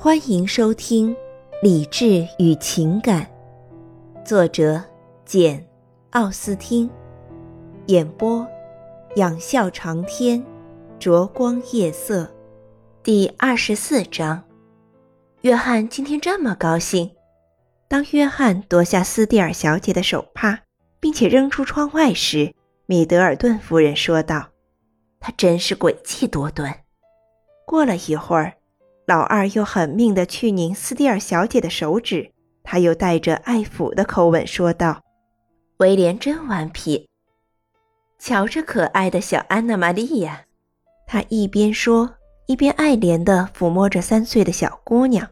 欢迎收听《理智与情感》，作者简·奥斯汀，演播仰笑长天，灼光夜色，第二十四章。约翰今天这么高兴。当约翰夺下斯蒂尔小姐的手帕，并且扔出窗外时，米德尔顿夫人说道：“他真是诡计多端。”过了一会儿。老二又狠命地去拧斯蒂尔小姐的手指，他又带着爱抚的口吻说道：“威廉真顽皮。瞧这可爱的小安娜玛丽亚。”他一边说，一边爱怜地抚摸着三岁的小姑娘。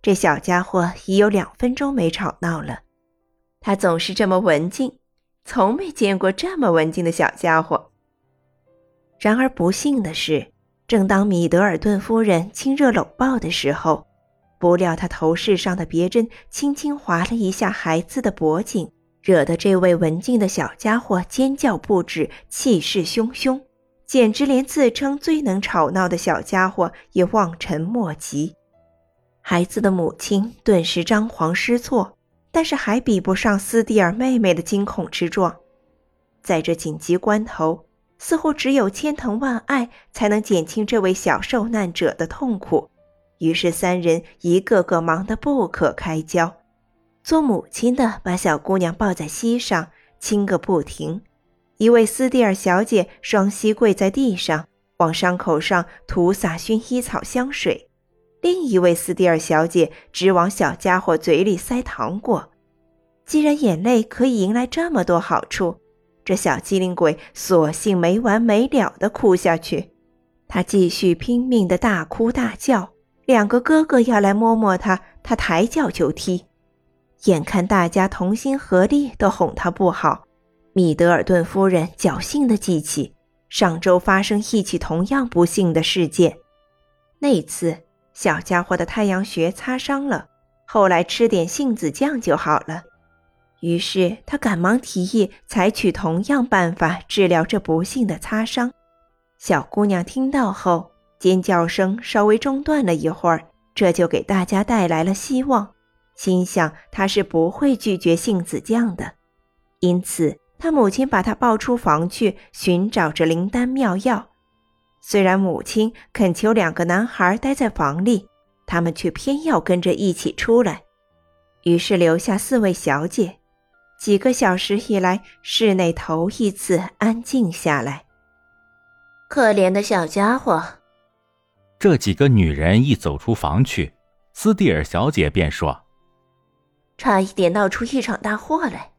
这小家伙已有两分钟没吵闹了。他总是这么文静，从没见过这么文静的小家伙。然而不幸的是。正当米德尔顿夫人亲热搂抱的时候，不料她头饰上的别针轻轻划了一下孩子的脖颈，惹得这位文静的小家伙尖叫不止，气势汹汹，简直连自称最能吵闹的小家伙也望尘莫及。孩子的母亲顿时张皇失措，但是还比不上斯蒂尔妹妹的惊恐之状。在这紧急关头。似乎只有千疼万爱才能减轻这位小受难者的痛苦，于是三人一个个忙得不可开交。做母亲的把小姑娘抱在膝上亲个不停，一位斯蒂尔小姐双膝跪在地上，往伤口上涂洒薰衣草香水；另一位斯蒂尔小姐直往小家伙嘴里塞糖果。既然眼泪可以迎来这么多好处，这小机灵鬼索性没完没了地哭下去，他继续拼命地大哭大叫。两个哥哥要来摸摸他，他抬脚就踢。眼看大家同心合力都哄他不好，米德尔顿夫人侥幸地记起上周发生一起同样不幸的事件。那次小家伙的太阳穴擦伤了，后来吃点杏子酱就好了。于是他赶忙提议采取同样办法治疗这不幸的擦伤。小姑娘听到后，尖叫声稍微中断了一会儿，这就给大家带来了希望。心想她是不会拒绝杏子酱的，因此他母亲把她抱出房去寻找着灵丹妙药。虽然母亲恳求两个男孩待在房里，他们却偏要跟着一起出来。于是留下四位小姐。几个小时以来，室内头一次安静下来。可怜的小家伙。这几个女人一走出房去，斯蒂尔小姐便说：“差一点闹出一场大祸来，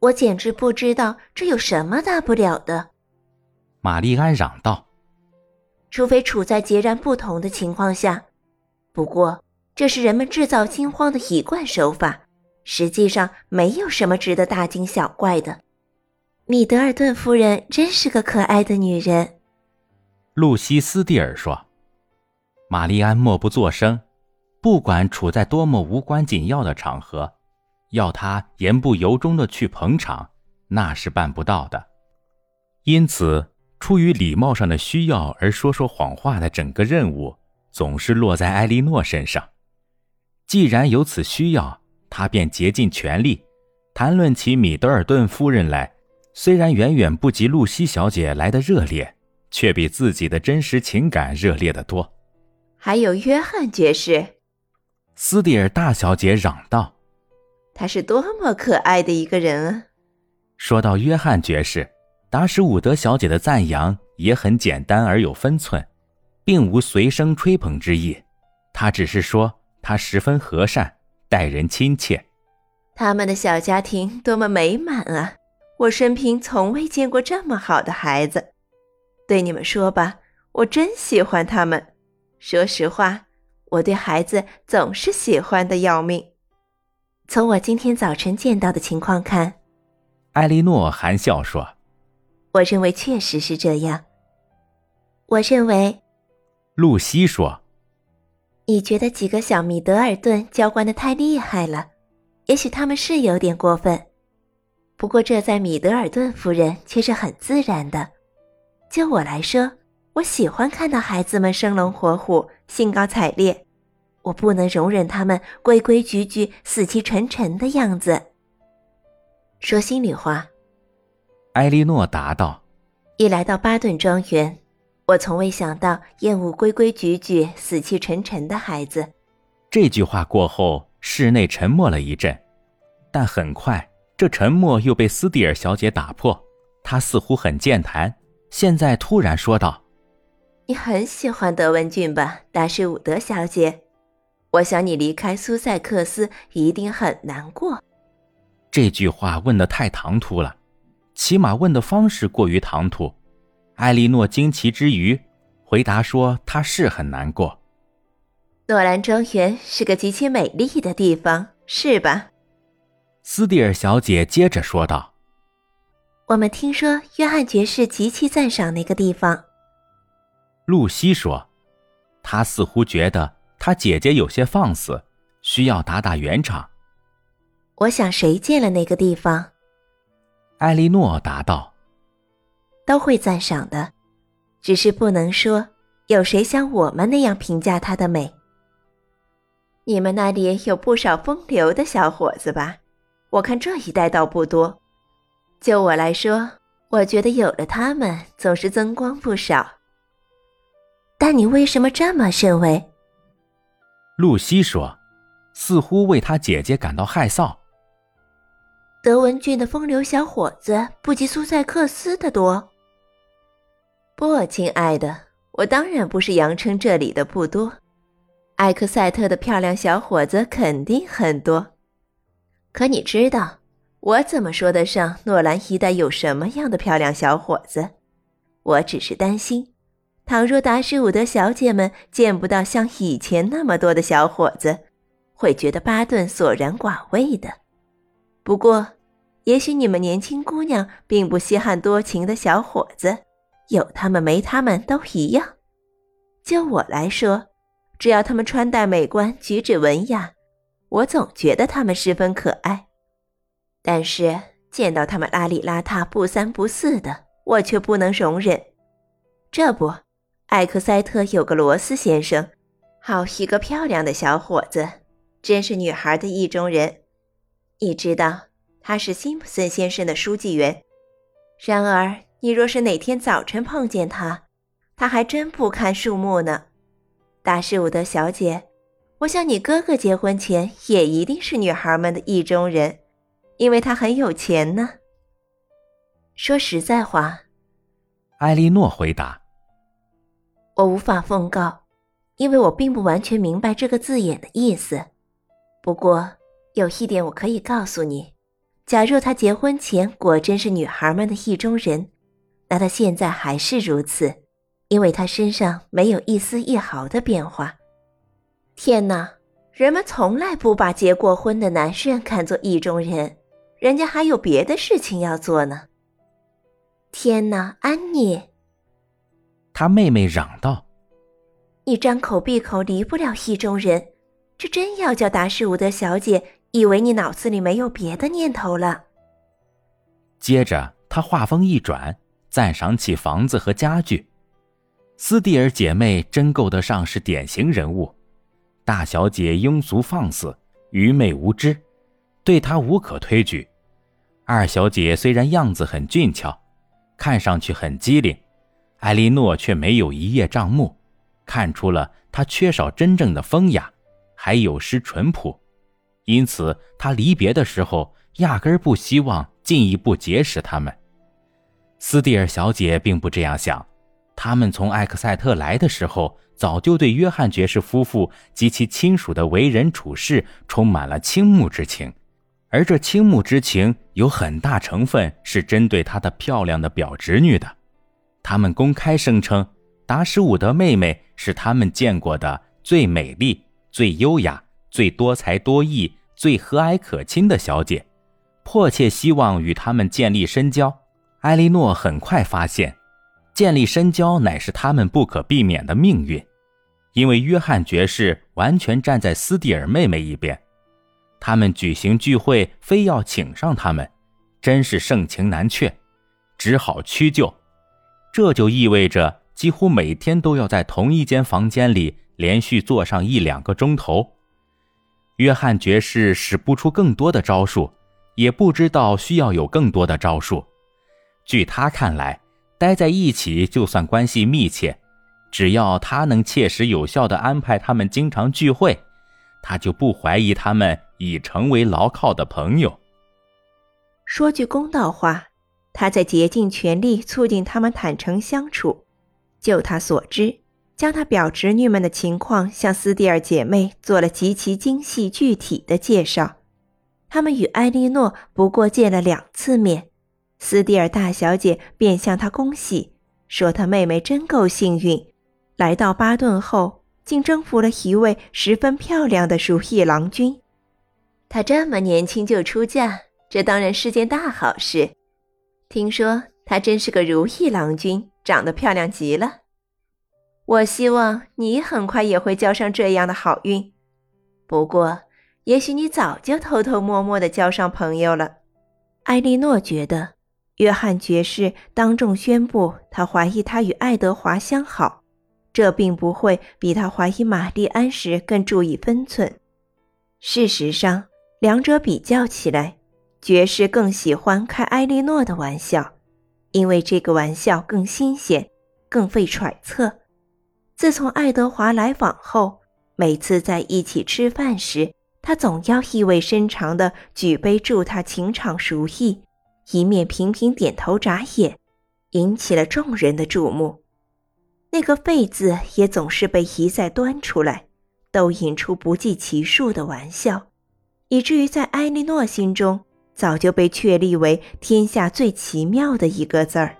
我简直不知道这有什么大不了的。”玛丽安嚷道：“除非处在截然不同的情况下，不过这是人们制造惊慌的一贯手法。”实际上没有什么值得大惊小怪的。米德尔顿夫人真是个可爱的女人，露西斯蒂尔说。玛丽安默不作声。不管处在多么无关紧要的场合，要她言不由衷的去捧场，那是办不到的。因此，出于礼貌上的需要而说说谎话的整个任务，总是落在艾莉诺身上。既然有此需要，他便竭尽全力谈论起米德尔顿夫人来，虽然远远不及露西小姐来的热烈，却比自己的真实情感热烈得多。还有约翰爵士，斯蒂尔大小姐嚷道：“他是多么可爱的一个人啊！”说到约翰爵士，达什伍德小姐的赞扬也很简单而有分寸，并无随声吹捧之意，她只是说他十分和善。待人亲切，他们的小家庭多么美满啊！我生平从未见过这么好的孩子。对你们说吧，我真喜欢他们。说实话，我对孩子总是喜欢的要命。从我今天早晨见到的情况看，艾莉诺含笑说：“我认为确实是这样。”我认为，露西说。你觉得几个小米德尔顿娇惯的太厉害了？也许他们是有点过分，不过这在米德尔顿夫人却是很自然的。就我来说，我喜欢看到孩子们生龙活虎、兴高采烈。我不能容忍他们规规矩矩、死气沉沉的样子。说心里话，埃莉诺答道：“一来到巴顿庄园，我从未想到厌恶规规矩矩、死气沉沉的孩子。”这句话过后，室内沉默了一阵，但很快这沉默又被斯蒂尔小姐打破。她似乎很健谈，现在突然说道：“你很喜欢德文郡吧，达什伍德小姐？我想你离开苏塞克斯一定很难过。”这句话问得太唐突了，起码问的方式过于唐突。艾莉诺惊奇之余，回答说：“她是很难过。”诺兰庄园是个极其美丽的地方，是吧？斯蒂尔小姐接着说道：“我们听说约翰爵士极其赞赏那个地方。”露西说：“她似乎觉得她姐姐有些放肆，需要打打圆场。”我想谁见了那个地方？艾莉诺答道：“都会赞赏的，只是不能说有谁像我们那样评价它的美。”你们那里有不少风流的小伙子吧？我看这一带倒不多。就我来说，我觉得有了他们，总是增光不少。但你为什么这么认为？露西说，似乎为她姐姐感到害臊。德文郡的风流小伙子不及苏塞克斯的多。不，亲爱的，我当然不是扬称这里的不多。艾克塞特的漂亮小伙子肯定很多，可你知道我怎么说得上诺兰一带有什么样的漂亮小伙子？我只是担心，倘若达什伍德小姐们见不到像以前那么多的小伙子，会觉得巴顿索然寡味的。不过，也许你们年轻姑娘并不稀罕多情的小伙子，有他们没他们都一样。就我来说。只要他们穿戴美观、举止文雅，我总觉得他们十分可爱。但是见到他们邋里邋遢、不三不四的，我却不能容忍。这不，艾克塞特有个罗斯先生，好一个漂亮的小伙子，真是女孩的意中人。你知道他是辛普森先生的书记员。然而，你若是哪天早晨碰见他，他还真不堪树木呢。达什伍德小姐，我想你哥哥结婚前也一定是女孩们的意中人，因为他很有钱呢。说实在话，艾莉诺回答：“我无法奉告，因为我并不完全明白这个字眼的意思。不过有一点我可以告诉你：假若他结婚前果真是女孩们的意中人，那他现在还是如此。”因为他身上没有一丝一毫的变化。天哪，人们从来不把结过婚的男人看作意中人，人家还有别的事情要做呢。天哪，安妮！他妹妹嚷道：“你张口闭口离不了意中人，这真要叫达什伍德小姐以为你脑子里没有别的念头了。”接着，他话锋一转，赞赏起房子和家具。斯蒂尔姐妹真够得上是典型人物，大小姐庸俗放肆、愚昧无知，对她无可推举。二小姐虽然样子很俊俏，看上去很机灵，艾莉诺却没有一叶障目，看出了她缺少真正的风雅，还有失淳朴，因此她离别的时候压根儿不希望进一步结识他们。斯蒂尔小姐并不这样想。他们从艾克塞特来的时候，早就对约翰爵士夫妇及其亲属的为人处事充满了倾慕之情，而这倾慕之情有很大成分是针对他的漂亮的表侄女的。他们公开声称，达什伍德妹妹是他们见过的最美丽、最优雅、最多才多艺、最和蔼可亲的小姐，迫切希望与他们建立深交。艾莉诺很快发现。建立深交乃是他们不可避免的命运，因为约翰爵士完全站在斯蒂尔妹妹一边。他们举行聚会，非要请上他们，真是盛情难却，只好屈就。这就意味着几乎每天都要在同一间房间里连续坐上一两个钟头。约翰爵士使不出更多的招数，也不知道需要有更多的招数。据他看来，待在一起就算关系密切，只要他能切实有效地安排他们经常聚会，他就不怀疑他们已成为牢靠的朋友。说句公道话，他在竭尽全力促进他们坦诚相处。就他所知。将他表侄女们的情况向斯蒂尔姐妹做了极其精细具体的介绍。他们与艾莉诺不过见了两次面，斯蒂尔大小姐便向她恭喜，说她妹妹真够幸运，来到巴顿后竟征服了一位十分漂亮的如意郎君。她这么年轻就出嫁，这当然是件大好事。听说她真是个如意郎君，长得漂亮极了。我希望你很快也会交上这样的好运，不过，也许你早就偷偷摸摸的交上朋友了。艾莉诺觉得，约翰爵士当众宣布他怀疑他与爱德华相好，这并不会比他怀疑玛丽安时更注意分寸。事实上，两者比较起来，爵士更喜欢开埃莉诺的玩笑，因为这个玩笑更新鲜，更费揣测。自从爱德华来访后，每次在一起吃饭时，他总要意味深长地举杯祝他情场如意，一面频频点头眨眼，引起了众人的注目。那个“废”字也总是被一再端出来，都引出不计其数的玩笑，以至于在埃莉诺心中早就被确立为天下最奇妙的一个字儿。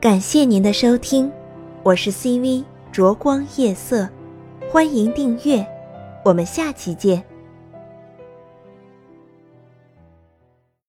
感谢您的收听。我是 CV 灼光夜色，欢迎订阅，我们下期见。